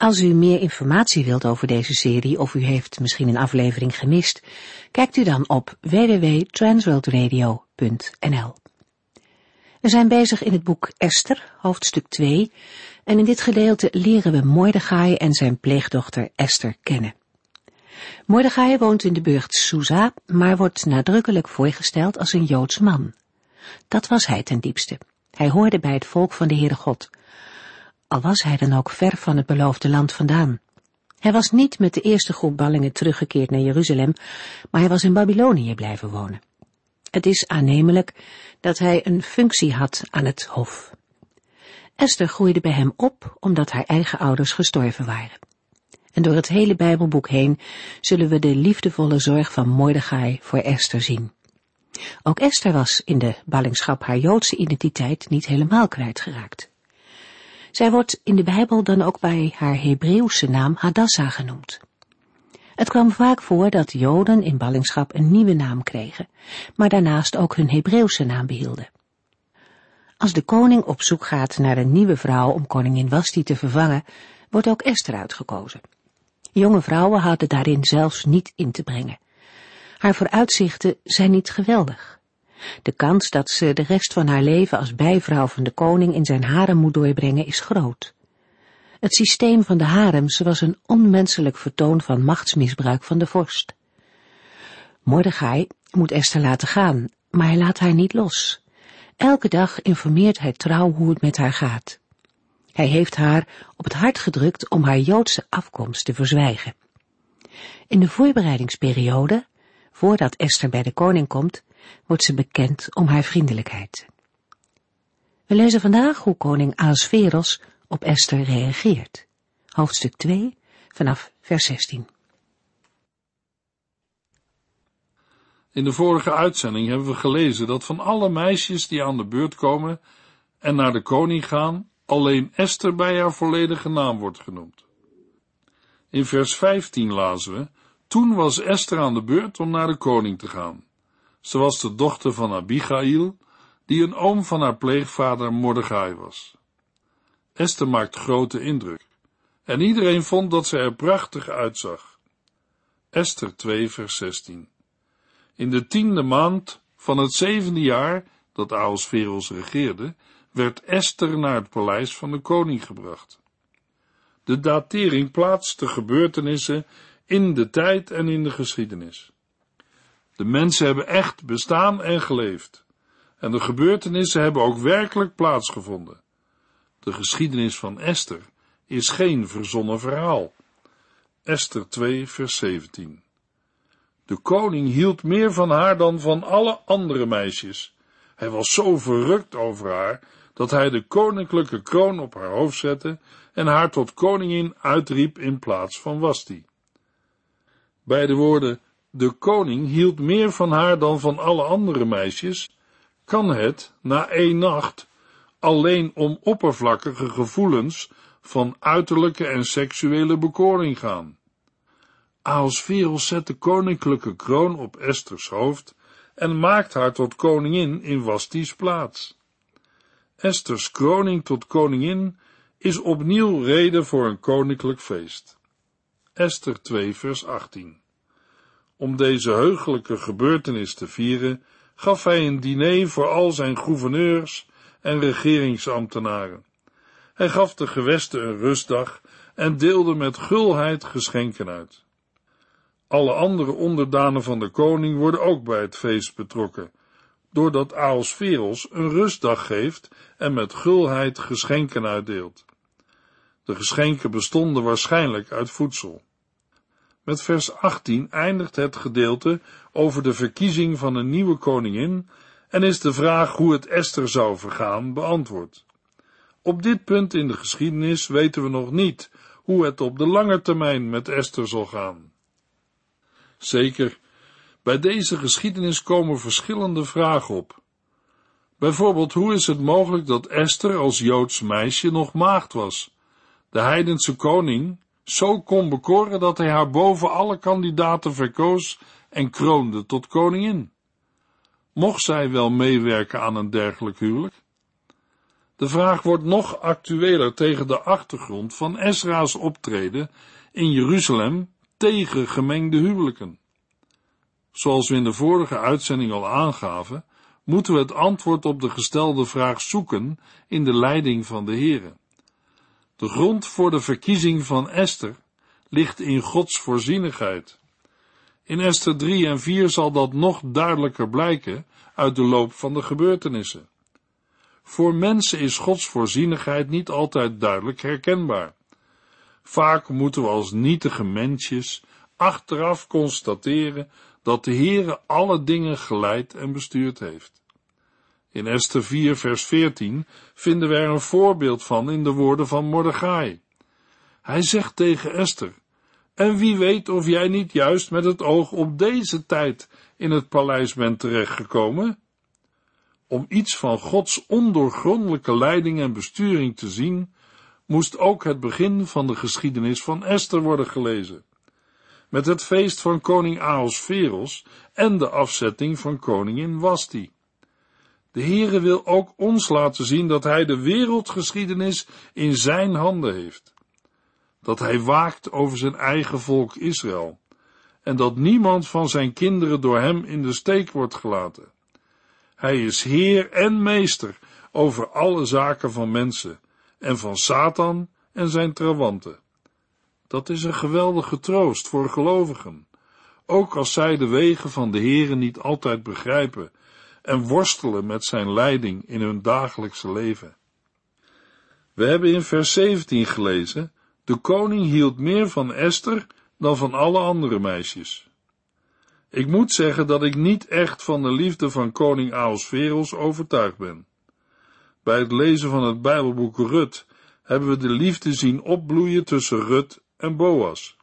Als u meer informatie wilt over deze serie of u heeft misschien een aflevering gemist, kijkt u dan op www.transworldradio.nl. We zijn bezig in het boek Esther, hoofdstuk 2, en in dit gedeelte leren we Mordechai en zijn pleegdochter Esther kennen. Mordechai woont in de burcht Susa, maar wordt nadrukkelijk voorgesteld als een Joods man. Dat was hij ten diepste. Hij hoorde bij het volk van de Heere God, al was hij dan ook ver van het beloofde land vandaan. Hij was niet met de eerste groep ballingen teruggekeerd naar Jeruzalem, maar hij was in Babylonië blijven wonen. Het is aannemelijk dat hij een functie had aan het hof. Esther groeide bij hem op omdat haar eigen ouders gestorven waren. En door het hele Bijbelboek heen zullen we de liefdevolle zorg van Mordechai voor Esther zien. Ook Esther was in de ballingschap haar Joodse identiteit niet helemaal kwijtgeraakt. Zij wordt in de Bijbel dan ook bij haar Hebreeuwse naam Hadassa genoemd. Het kwam vaak voor dat Joden in ballingschap een nieuwe naam kregen, maar daarnaast ook hun Hebreeuwse naam behielden. Als de koning op zoek gaat naar een nieuwe vrouw om koningin Wasti te vervangen, wordt ook Esther uitgekozen. Jonge vrouwen hadden daarin zelfs niet in te brengen. Haar vooruitzichten zijn niet geweldig. De kans dat ze de rest van haar leven als bijvrouw van de koning in zijn harem moet doorbrengen is groot. Het systeem van de harems was een onmenselijk vertoon van machtsmisbruik van de vorst. Mordechai moet Esther laten gaan, maar hij laat haar niet los. Elke dag informeert hij trouw hoe het met haar gaat. Hij heeft haar op het hart gedrukt om haar Joodse afkomst te verzwijgen. In de voorbereidingsperiode, voordat Esther bij de koning komt, wordt ze bekend om haar vriendelijkheid. We lezen vandaag hoe koning Ahasveros op Esther reageert. Hoofdstuk 2 vanaf vers 16. In de vorige uitzending hebben we gelezen dat van alle meisjes die aan de beurt komen en naar de koning gaan, alleen Esther bij haar volledige naam wordt genoemd. In vers 15 lazen we, toen was Esther aan de beurt om naar de koning te gaan. Was de dochter van Abigail, die een oom van haar pleegvader Mordechai was. Esther maakt grote indruk, en iedereen vond dat ze er prachtig uitzag. Esther 2 vers 16 In de tiende maand van het zevende jaar dat Ahasveros regeerde, werd Esther naar het paleis van de koning gebracht. De datering plaatst de gebeurtenissen in de tijd en in de geschiedenis. De mensen hebben echt bestaan en geleefd. En de gebeurtenissen hebben ook werkelijk plaatsgevonden. De geschiedenis van Esther is geen verzonnen verhaal. Esther 2, vers 17. De koning hield meer van haar dan van alle andere meisjes. Hij was zo verrukt over haar dat hij de koninklijke kroon op haar hoofd zette en haar tot koningin uitriep in plaats van Wasti. Bij de woorden de koning hield meer van haar dan van alle andere meisjes, kan het, na één nacht, alleen om oppervlakkige gevoelens van uiterlijke en seksuele bekoring gaan. Ahasveros zet de koninklijke kroon op Esters hoofd en maakt haar tot koningin in Wasti's plaats. Esters kroning tot koningin is opnieuw reden voor een koninklijk feest. Esther 2 vers 18 om deze heugelijke gebeurtenis te vieren, gaf hij een diner voor al zijn gouverneurs en regeringsambtenaren. Hij gaf de gewesten een rustdag en deelde met gulheid geschenken uit. Alle andere onderdanen van de koning worden ook bij het feest betrokken, doordat Aosferos een rustdag geeft en met gulheid geschenken uitdeelt. De geschenken bestonden waarschijnlijk uit voedsel. Met vers 18 eindigt het gedeelte over de verkiezing van een nieuwe koningin en is de vraag hoe het Esther zou vergaan beantwoord. Op dit punt in de geschiedenis weten we nog niet hoe het op de lange termijn met Esther zal gaan. Zeker, bij deze geschiedenis komen verschillende vragen op. Bijvoorbeeld, hoe is het mogelijk dat Esther als Joods meisje nog maagd was? De heidense koning zo kon bekoren dat hij haar boven alle kandidaten verkoos en kroonde tot koningin. Mocht zij wel meewerken aan een dergelijk huwelijk? De vraag wordt nog actueler tegen de achtergrond van Esra's optreden in Jeruzalem tegen gemengde huwelijken. Zoals we in de vorige uitzending al aangaven, moeten we het antwoord op de gestelde vraag zoeken in de leiding van de Here. De grond voor de verkiezing van Esther ligt in Gods voorzienigheid. In Esther 3 en 4 zal dat nog duidelijker blijken uit de loop van de gebeurtenissen. Voor mensen is Gods voorzienigheid niet altijd duidelijk herkenbaar. Vaak moeten we als nietige mensjes achteraf constateren dat de Heere alle dingen geleid en bestuurd heeft. In Esther 4 vers 14 vinden we er een voorbeeld van in de woorden van Mordechai. Hij zegt tegen Esther, en wie weet of jij niet juist met het oog op deze tijd in het paleis bent terechtgekomen? Om iets van Gods ondoorgrondelijke leiding en besturing te zien, moest ook het begin van de geschiedenis van Esther worden gelezen. Met het feest van koning Ahasveros en de afzetting van koningin Wasti. De Heere wil ook ons laten zien dat hij de wereldgeschiedenis in zijn handen heeft. Dat hij waakt over zijn eigen volk Israël. En dat niemand van zijn kinderen door hem in de steek wordt gelaten. Hij is Heer en Meester over alle zaken van mensen en van Satan en zijn trawanten. Dat is een geweldige troost voor gelovigen, ook als zij de wegen van de Heere niet altijd begrijpen en worstelen met zijn leiding in hun dagelijkse leven. We hebben in vers 17 gelezen, de koning hield meer van Esther dan van alle andere meisjes. Ik moet zeggen dat ik niet echt van de liefde van koning Ahasveros overtuigd ben. Bij het lezen van het Bijbelboek Rut hebben we de liefde zien opbloeien tussen Rut en Boas.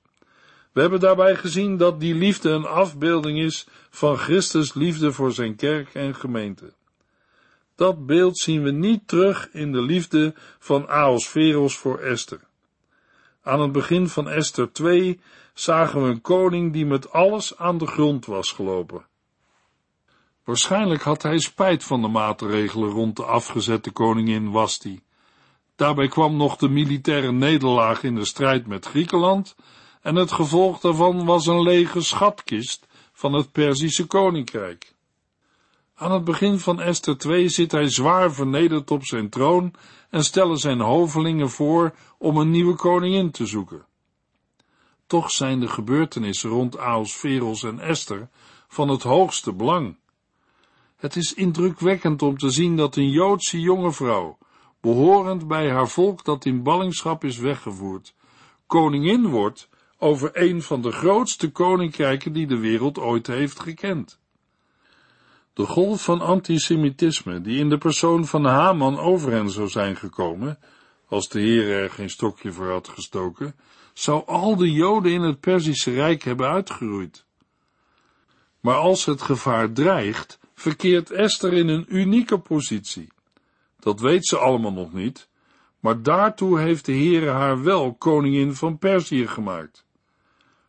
We hebben daarbij gezien dat die liefde een afbeelding is van Christus liefde voor zijn kerk en gemeente. Dat beeld zien we niet terug in de liefde van Ahasveros voor Esther. Aan het begin van Esther 2 zagen we een koning die met alles aan de grond was gelopen. Waarschijnlijk had hij spijt van de maatregelen rond de afgezette koningin Wasti. Daarbij kwam nog de militaire nederlaag in de strijd met Griekenland en het gevolg daarvan was een lege schatkist van het Perzische koninkrijk. Aan het begin van Esther 2 zit hij zwaar vernederd op zijn troon en stellen zijn hovelingen voor om een nieuwe koningin te zoeken. Toch zijn de gebeurtenissen rond Ahasveros en Esther van het hoogste belang. Het is indrukwekkend om te zien dat een Joodse jonge vrouw, behorend bij haar volk dat in ballingschap is weggevoerd, koningin wordt over een van de grootste koninkrijken die de wereld ooit heeft gekend. De golf van antisemitisme, die in de persoon van Haman over hen zou zijn gekomen, als de Heer er geen stokje voor had gestoken, zou al de Joden in het Perzische Rijk hebben uitgeroeid. Maar als het gevaar dreigt, verkeert Esther in een unieke positie. Dat weet ze allemaal nog niet, maar daartoe heeft de Heere haar wel koningin van Perzië gemaakt.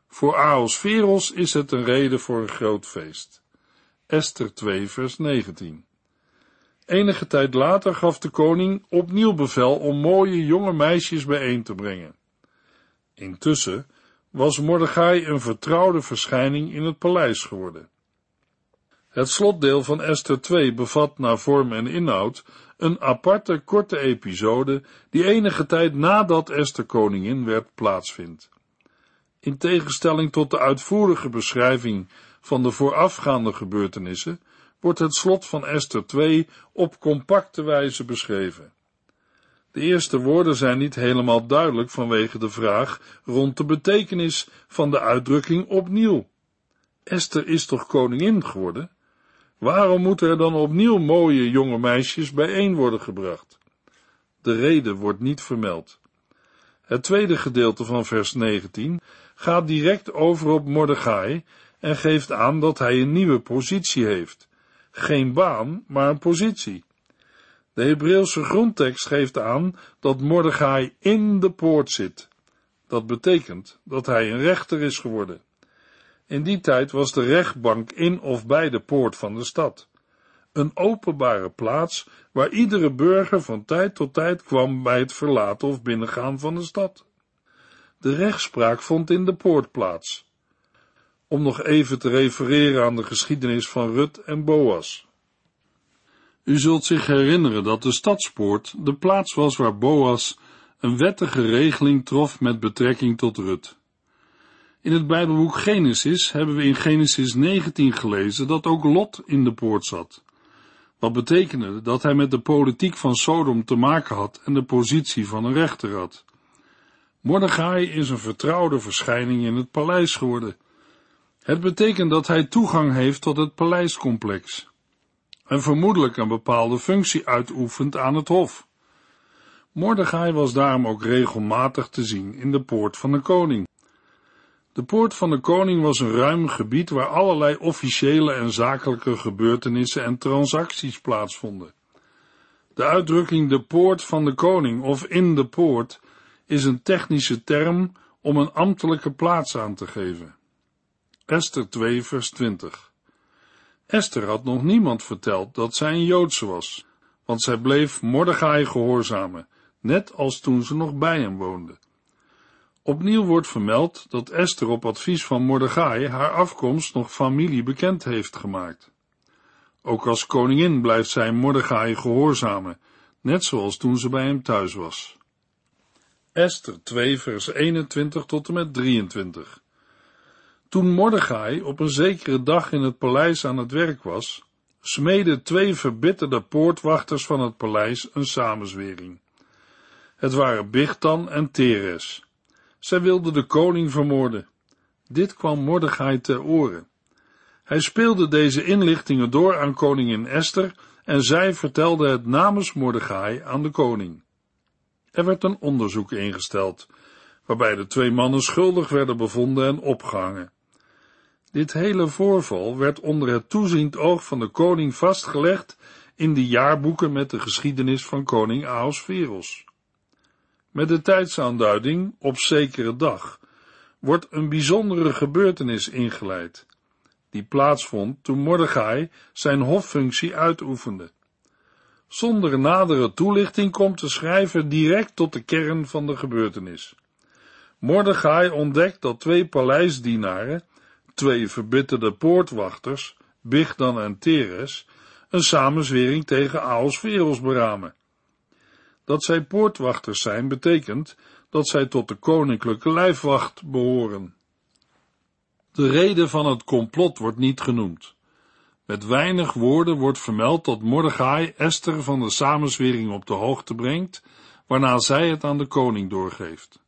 Voor Ahasveros is het een reden voor een groot feest. Esther 2 vers 19 Enige tijd later gaf de koning opnieuw bevel om mooie jonge meisjes bijeen te brengen. Intussen was Mordechai een vertrouwde verschijning in het paleis geworden. Het slotdeel van Esther 2 bevat naar vorm en inhoud een aparte korte episode die enige tijd nadat Esther koningin werd plaatsvindt. In tegenstelling tot de uitvoerige beschrijving van de voorafgaande gebeurtenissen wordt het slot van Esther 2 op compacte wijze beschreven. De eerste woorden zijn niet helemaal duidelijk vanwege de vraag rond de betekenis van de uitdrukking opnieuw. Esther is toch koningin geworden? Waarom moeten er dan opnieuw mooie jonge meisjes bijeen worden gebracht? De reden wordt niet vermeld. Het tweede gedeelte van vers 19 gaat direct over op Mordechai en geeft aan dat hij een nieuwe positie heeft. Geen baan, maar een positie. De Hebreeuwse grondtekst geeft aan dat Mordechai in de poort zit. Dat betekent dat hij een rechter is geworden. In die tijd was de rechtbank in of bij de poort van de stad. Een openbare plaats waar iedere burger van tijd tot tijd kwam bij het verlaten of binnengaan van de stad. De rechtspraak vond in de poort plaats. Om nog even te refereren aan de geschiedenis van Rut en Boas. U zult zich herinneren dat de stadspoort de plaats was waar Boas een wettige regeling trof met betrekking tot Rut. In het Bijbelboek Genesis hebben we in Genesis 19 gelezen dat ook Lot in de poort zat. Wat betekende dat hij met de politiek van Sodom te maken had en de positie van een rechter had. Mordechai is een vertrouwde verschijning in het paleis geworden. Het betekent dat hij toegang heeft tot het paleiscomplex en vermoedelijk een bepaalde functie uitoefent aan het hof. Mordechai was daarom ook regelmatig te zien in de poort van de koning. De poort van de koning was een ruim gebied waar allerlei officiële en zakelijke gebeurtenissen en transacties plaatsvonden. De uitdrukking de poort van de koning of in de poort is een technische term om een ambtelijke plaats aan te geven. Esther 2 vers 20 Esther had nog niemand verteld dat zij een Joodse was, want zij bleef Mordechai gehoorzamen, net als toen ze nog bij hem woonde. Opnieuw wordt vermeld dat Esther op advies van Mordechai haar afkomst nog familie bekend heeft gemaakt. Ook als koningin blijft zij Mordechai gehoorzamen, net zoals toen ze bij hem thuis was. Esther 2 vers 21 tot en met 23 Toen Mordechai op een zekere dag in het paleis aan het werk was, smeden twee verbitterde poortwachters van het paleis een samenzwering. Het waren Bichtan en Teres. Zij wilden de koning vermoorden. Dit kwam Mordechai ter oren. Hij speelde deze inlichtingen door aan koningin Esther en zij vertelde het namens Mordechai aan de koning. Er werd een onderzoek ingesteld, waarbij de twee mannen schuldig werden bevonden en opgehangen. Dit hele voorval werd onder het toeziend oog van de koning vastgelegd in de jaarboeken met de geschiedenis van koning Ahasveros. Met de tijdsaanduiding op zekere dag wordt een bijzondere gebeurtenis ingeleid, die plaatsvond toen Mordechai zijn hoffunctie uitoefende. Zonder nadere toelichting komt de schrijver direct tot de kern van de gebeurtenis. Mordechai ontdekt dat twee paleisdienaren, twee verbitterde poortwachters, Bigdan en Teres, een samenzwering tegen Ahasveros beramen. Dat zij poortwachters zijn, betekent dat zij tot de koninklijke lijfwacht behoren. De reden van het complot wordt niet genoemd. Met weinig woorden wordt vermeld dat Mordechai Esther van de samenzwering op de hoogte brengt, waarna zij het aan de koning doorgeeft.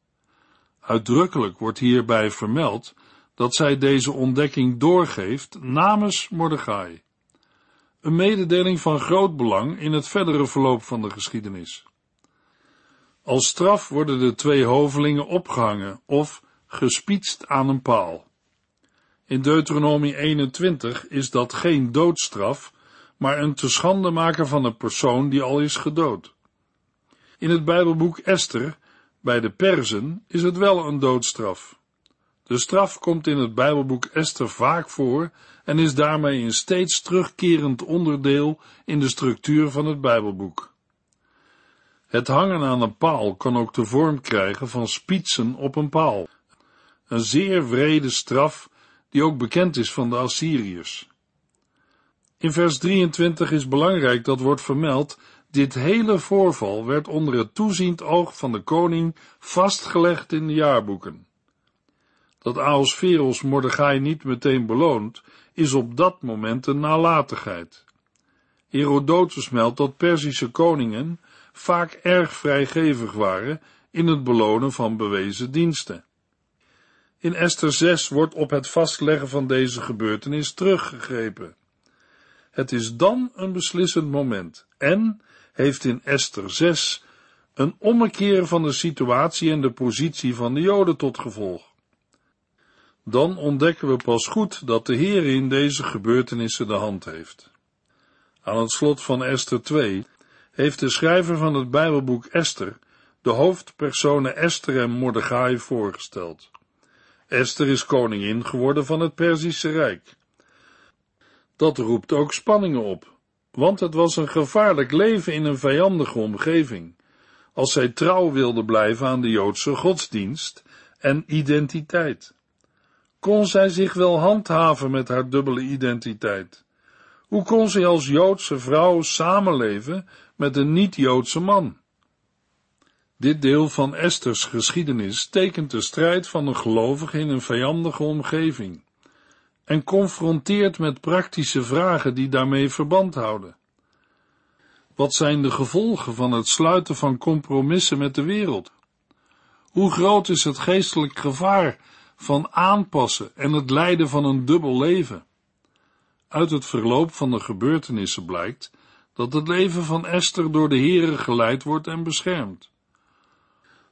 Uitdrukkelijk wordt hierbij vermeld dat zij deze ontdekking doorgeeft namens Mordechai. Een mededeling van groot belang in het verdere verloop van de geschiedenis. Als straf worden de twee hovelingen opgehangen of gespietst aan een paal. In Deuteronomie 21 is dat geen doodstraf, maar een te schande maken van een persoon die al is gedood. In het Bijbelboek Esther, bij de Perzen, is het wel een doodstraf. De straf komt in het Bijbelboek Esther vaak voor en is daarmee een steeds terugkerend onderdeel in de structuur van het Bijbelboek. Het hangen aan een paal kan ook de vorm krijgen van spietsen op een paal. Een zeer wrede straf die ook bekend is van de Assyriërs. In vers 23 is belangrijk dat wordt vermeld, dit hele voorval werd onder het toeziend oog van de koning vastgelegd in de jaarboeken. Dat Ahasveros Mordechai niet meteen beloont, is op dat moment een nalatigheid. Herodotus meldt dat Perzische koningen vaak erg vrijgevig waren in het belonen van bewezen diensten. In Esther 6 wordt op het vastleggen van deze gebeurtenis teruggegrepen. Het is dan een beslissend moment en heeft in Esther 6 een ommekeer van de situatie en de positie van de Joden tot gevolg. dan ontdekken we pas goed dat de Heer in deze gebeurtenissen de hand heeft. Aan het slot van Esther 2 heeft de schrijver van het Bijbelboek Esther de hoofdpersonen Esther en Mordechai voorgesteld. Esther is koningin geworden van het Perzische Rijk. Dat roept ook spanningen op, want het was een gevaarlijk leven in een vijandige omgeving, als zij trouw wilde blijven aan de Joodse godsdienst en identiteit. Kon zij zich wel handhaven met haar dubbele identiteit? Hoe kon zij als Joodse vrouw samenleven met een niet-Joodse man? Dit deel van Esters geschiedenis tekent de strijd van een gelovige in een vijandige omgeving en confronteert met praktische vragen die daarmee verband houden. Wat zijn de gevolgen van het sluiten van compromissen met de wereld? Hoe groot is het geestelijk gevaar van aanpassen en het leiden van een dubbel leven? Uit het verloop van de gebeurtenissen blijkt dat het leven van Esther door de Here geleid wordt en beschermd.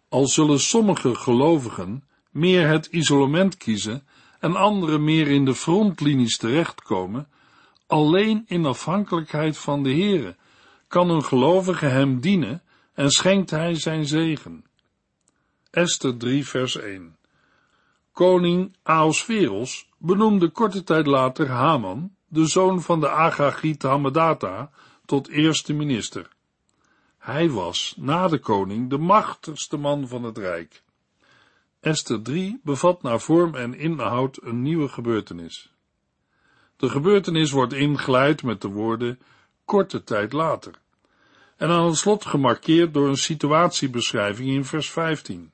Al zullen sommige gelovigen meer het isolement kiezen en anderen meer in de frontlinies terechtkomen, alleen in afhankelijkheid van de Here kan een gelovige hem dienen en schenkt hij zijn zegen. Esther 3 vers 1 Koning Ahasveros benoemde korte tijd later Haman, de zoon van de Agagiet Hamedata, tot eerste minister. Hij was, na de koning, de machtigste man van het rijk. Esther 3 bevat naar vorm en inhoud een nieuwe gebeurtenis. De gebeurtenis wordt ingeleid met de woorden korte tijd later en aan het slot gemarkeerd door een situatiebeschrijving in vers 15.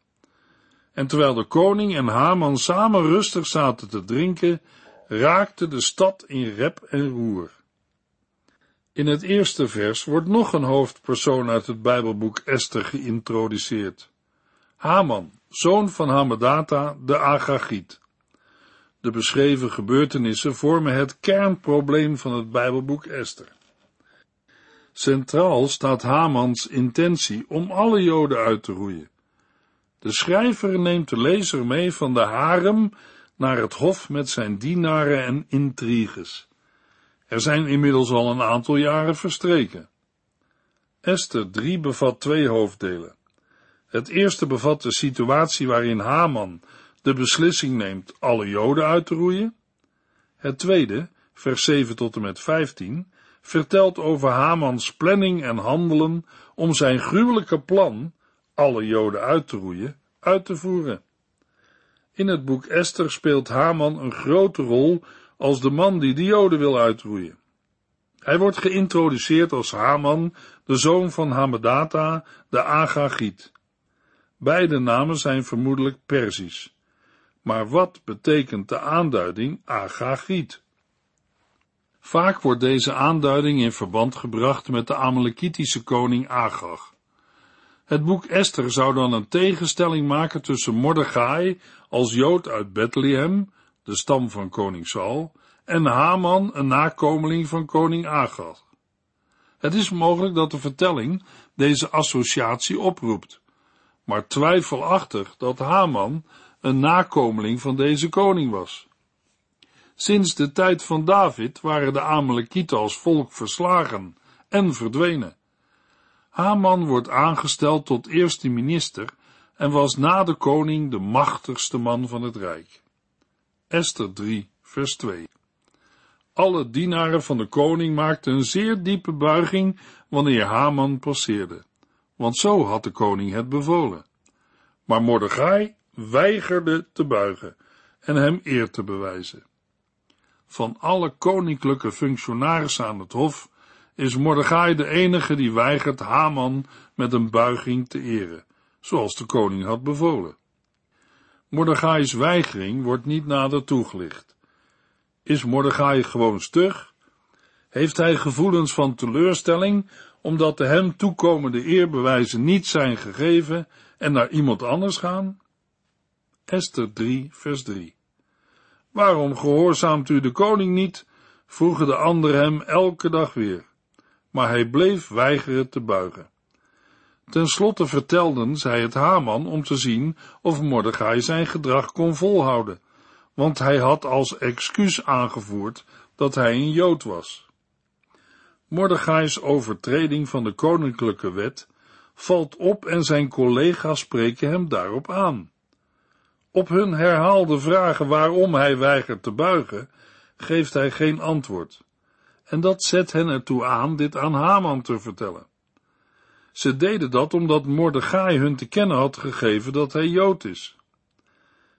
En terwijl de koning en Haman samen rustig zaten te drinken, raakte de stad in rep en roer. In het eerste vers wordt nog een hoofdpersoon uit het Bijbelboek Esther geïntroduceerd. Haman, zoon van Hamedata, de Agagiet. De beschreven gebeurtenissen vormen het kernprobleem van het Bijbelboek Esther. Centraal staat Hamans intentie om alle Joden uit te roeien. De schrijver neemt de lezer mee van de harem naar het hof met zijn dienaren en intriges. Er zijn inmiddels al een aantal jaren verstreken. Esther 3 bevat twee hoofddelen. Het eerste bevat de situatie waarin Haman de beslissing neemt alle Joden uit te roeien. Het tweede, vers 7 tot en met 15, vertelt over Hamans planning en handelen om zijn gruwelijke plan, alle Joden uit te roeien, uit te voeren. In het boek Esther speelt Haman een grote rol als de man die de Joden wil uitroeien. Hij wordt geïntroduceerd als Haman, de zoon van Hamedata, de Agagiet. Beide namen zijn vermoedelijk Perzisch. Maar wat betekent de aanduiding Agagiet? Vaak wordt deze aanduiding in verband gebracht met de Amalekitische koning Agag. Het boek Esther zou dan een tegenstelling maken tussen Mordechai als Jood uit Bethlehem, de stam van koning Saul, en Haman, een nakomeling van koning Agag. Het is mogelijk dat de vertelling deze associatie oproept, maar twijfelachtig dat Haman een nakomeling van deze koning was. Sinds de tijd van David waren de Amalekieten als volk verslagen en verdwenen. Haman wordt aangesteld tot eerste minister en was na de koning de machtigste man van het rijk. Esther 3, vers 2. Alle dienaren van de koning maakten een zeer diepe buiging wanneer Haman passeerde, want zo had de koning het bevolen. Maar Mordechai weigerde te buigen en hem eer te bewijzen. Van alle koninklijke functionarissen aan het hof is Mordechai de enige die weigert Haman met een buiging te eren, zoals de koning had bevolen. Mordechai's weigering wordt niet nader toegelicht. Is Mordechai gewoon stug? Heeft hij gevoelens van teleurstelling, omdat de hem toekomende eerbewijzen niet zijn gegeven en naar iemand anders gaan? Esther 3, vers 3. Waarom gehoorzaamt u de koning niet? vroegen de anderen hem elke dag weer. Maar hij bleef weigeren te buigen. Ten slotte vertelden zij het Haman om te zien of Mordechai zijn gedrag kon volhouden, want hij had als excuus aangevoerd dat hij een Jood was. Mordechai's overtreding van de koninklijke wet valt op en zijn collega's spreken hem daarop aan. Op hun herhaalde vragen waarom hij weigert te buigen, geeft hij geen antwoord. En dat zet hen ertoe aan dit aan Haman te vertellen. Ze deden dat omdat Mordechai hun te kennen had gegeven dat hij Jood is.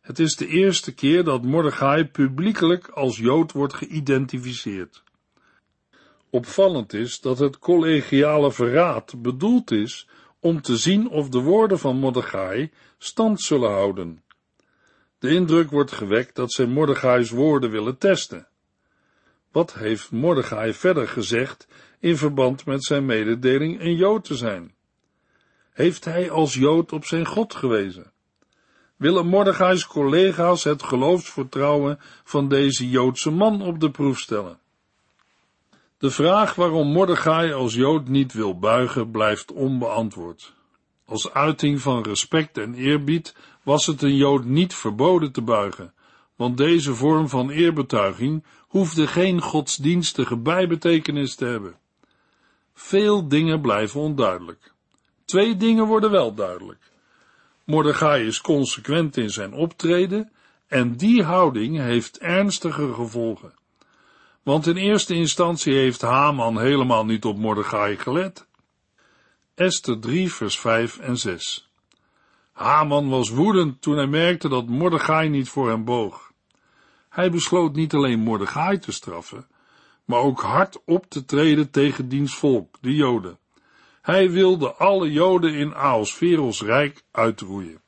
Het is de eerste keer dat Mordechai publiekelijk als Jood wordt geïdentificeerd. Opvallend is dat het collegiale verraad bedoeld is om te zien of de woorden van Mordechai stand zullen houden. De indruk wordt gewekt dat zij Mordechai's woorden willen testen. Wat heeft Mordechai verder gezegd in verband met zijn mededeling een Jood te zijn? Heeft hij als Jood op zijn God gewezen? Willen Mordechai's collega's het geloofsvertrouwen van deze Joodse man op de proef stellen? De vraag waarom Mordechai als Jood niet wil buigen blijft onbeantwoord. Als uiting van respect en eerbied was het een Jood niet verboden te buigen, want deze vorm van eerbetuiging hoefde geen godsdienstige bijbetekenis te hebben. Veel dingen blijven onduidelijk. Twee dingen worden wel duidelijk. Mordechai is consequent in zijn optreden en die houding heeft ernstige gevolgen. Want in eerste instantie heeft Haman helemaal niet op Mordechai gelet. Esther 3 vers 5 en 6 Haman was woedend toen hij merkte dat Mordechai niet voor hem boog. Hij besloot niet alleen Mordechai te straffen, maar ook hard op te treden tegen diens volk, de Joden. Hij wilde alle Joden in Aosferos rijk uitroeien.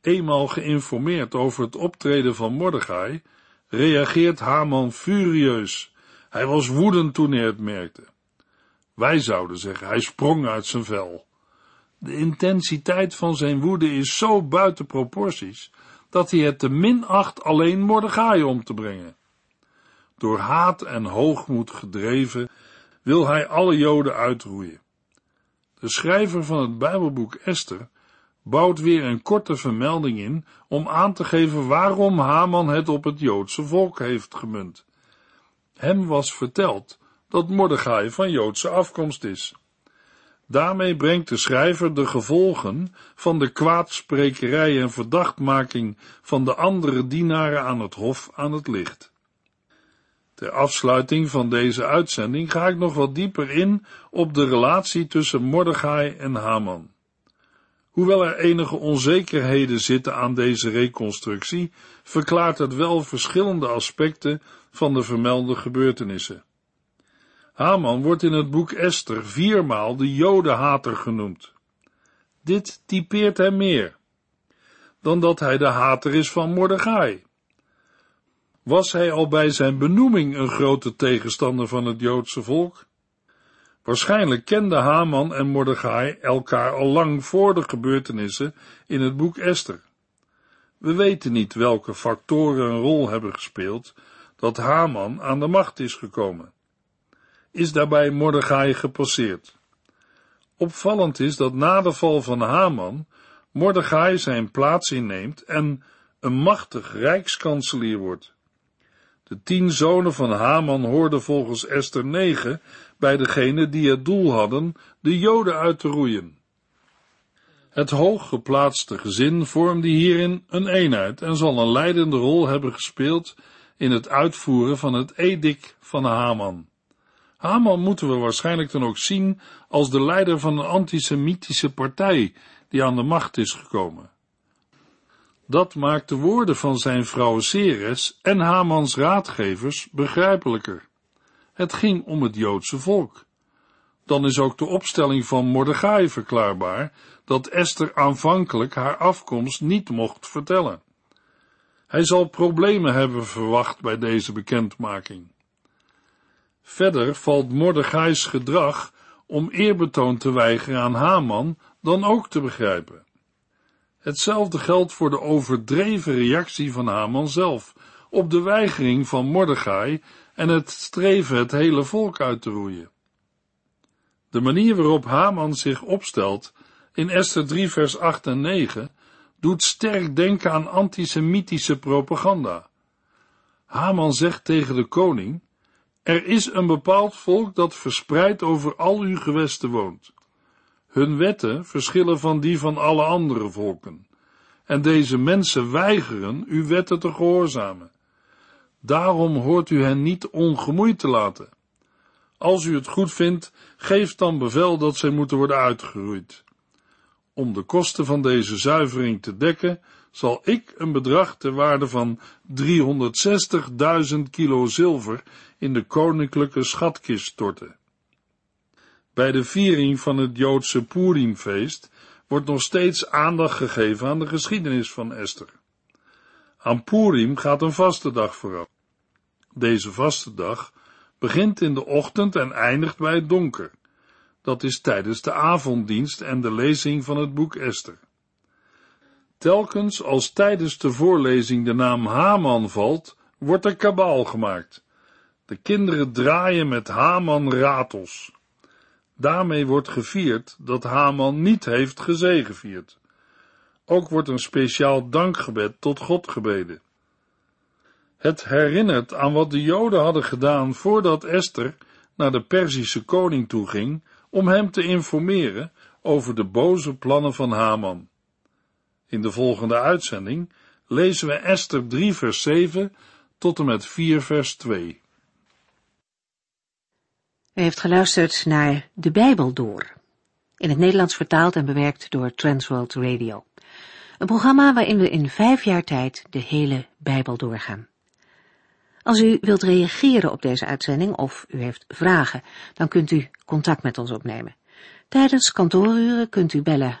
Eenmaal geïnformeerd over het optreden van Mordechai, reageert Haman furieus. Hij was woedend toen hij het merkte. Wij zouden zeggen, hij sprong uit zijn vel. De intensiteit van zijn woede is zo buiten proporties, dat hij het te min acht alleen Mordechai om te brengen. Door haat en hoogmoed gedreven, wil hij alle Joden uitroeien. De schrijver van het Bijbelboek Esther bouwt weer een korte vermelding in om aan te geven waarom Haman het op het Joodse volk heeft gemunt. Hem was verteld dat Mordechai van Joodse afkomst is. Daarmee brengt de schrijver de gevolgen van de kwaadsprekerij en verdachtmaking van de andere dienaren aan het hof aan het licht. Ter afsluiting van deze uitzending ga ik nog wat dieper in op de relatie tussen Mordechai en Haman. Hoewel er enige onzekerheden zitten aan deze reconstructie, verklaart het wel verschillende aspecten van de vermelde gebeurtenissen. Haman wordt in het boek Esther viermaal de Jodenhater genoemd. Dit typeert hem meer dan dat hij de hater is van Mordechai. Was hij al bij zijn benoeming een grote tegenstander van het Joodse volk? Waarschijnlijk kenden Haman en Mordechai elkaar al lang voor de gebeurtenissen in het boek Esther. We weten niet welke factoren een rol hebben gespeeld dat Haman aan de macht is gekomen. Is daarbij Mordechai gepasseerd? Opvallend is dat na de val van Haman Mordechai zijn plaats inneemt en een machtig rijkskanselier wordt. De tien zonen van Haman hoorden volgens Esther 9 bij degene die het doel hadden de Joden uit te roeien. Het hooggeplaatste gezin vormde hierin een eenheid en zal een leidende rol hebben gespeeld in het uitvoeren van het edict van Haman. Haman moeten we waarschijnlijk dan ook zien als de leider van een antisemitische partij die aan de macht is gekomen. Dat maakt de woorden van zijn vrouw Ceres en Hamans raadgevers begrijpelijker. Het ging om het Joodse volk. Dan is ook de opstelling van Mordechai verklaarbaar dat Esther aanvankelijk haar afkomst niet mocht vertellen. Hij zal problemen hebben verwacht bij deze bekendmaking. Verder valt Mordechai's gedrag om eerbetoon te weigeren aan Haman dan ook te begrijpen. Hetzelfde geldt voor de overdreven reactie van Haman zelf op de weigering van Mordechai en het streven het hele volk uit te roeien. De manier waarop Haman zich opstelt in Esther 3 vers 8 en 9 doet sterk denken aan antisemitische propaganda. Haman zegt tegen de koning, er is een bepaald volk dat verspreid over al uw gewesten woont. Hun wetten verschillen van die van alle andere volken, en deze mensen weigeren uw wetten te gehoorzamen. Daarom hoort u hen niet ongemoeid te laten. Als u het goed vindt, geef dan bevel dat zij moeten worden uitgeroeid. Om de kosten van deze zuivering te dekken, zal ik een bedrag ter waarde van 360.000 kilo zilver in de koninklijke schatkist storten. Bij de viering van het Joodse Purimfeest wordt nog steeds aandacht gegeven aan de geschiedenis van Esther. Aan Purim gaat een vaste dag vooraf. Deze vaste dag begint in de ochtend en eindigt bij het donker. Dat is tijdens de avonddienst en de lezing van het boek Esther. Telkens als tijdens de voorlezing de naam Haman valt, wordt er kabaal gemaakt. De kinderen draaien met Haman ratels. Daarmee wordt gevierd dat Haman niet heeft gezegevierd. Ook wordt een speciaal dankgebed tot God gebeden. Het herinnert aan wat de Joden hadden gedaan voordat Esther naar de Perzische koning toeging om hem te informeren over de boze plannen van Haman. In de volgende uitzending lezen we Esther 3 vers 7 tot en met 4 vers 2. U heeft geluisterd naar De Bijbel Door, in het Nederlands vertaald en bewerkt door Transworld Radio. Een programma waarin we in vijf jaar tijd de hele Bijbel doorgaan. Als u wilt reageren op deze uitzending of u heeft vragen, dan kunt u contact met ons opnemen. Tijdens kantooruren kunt u bellen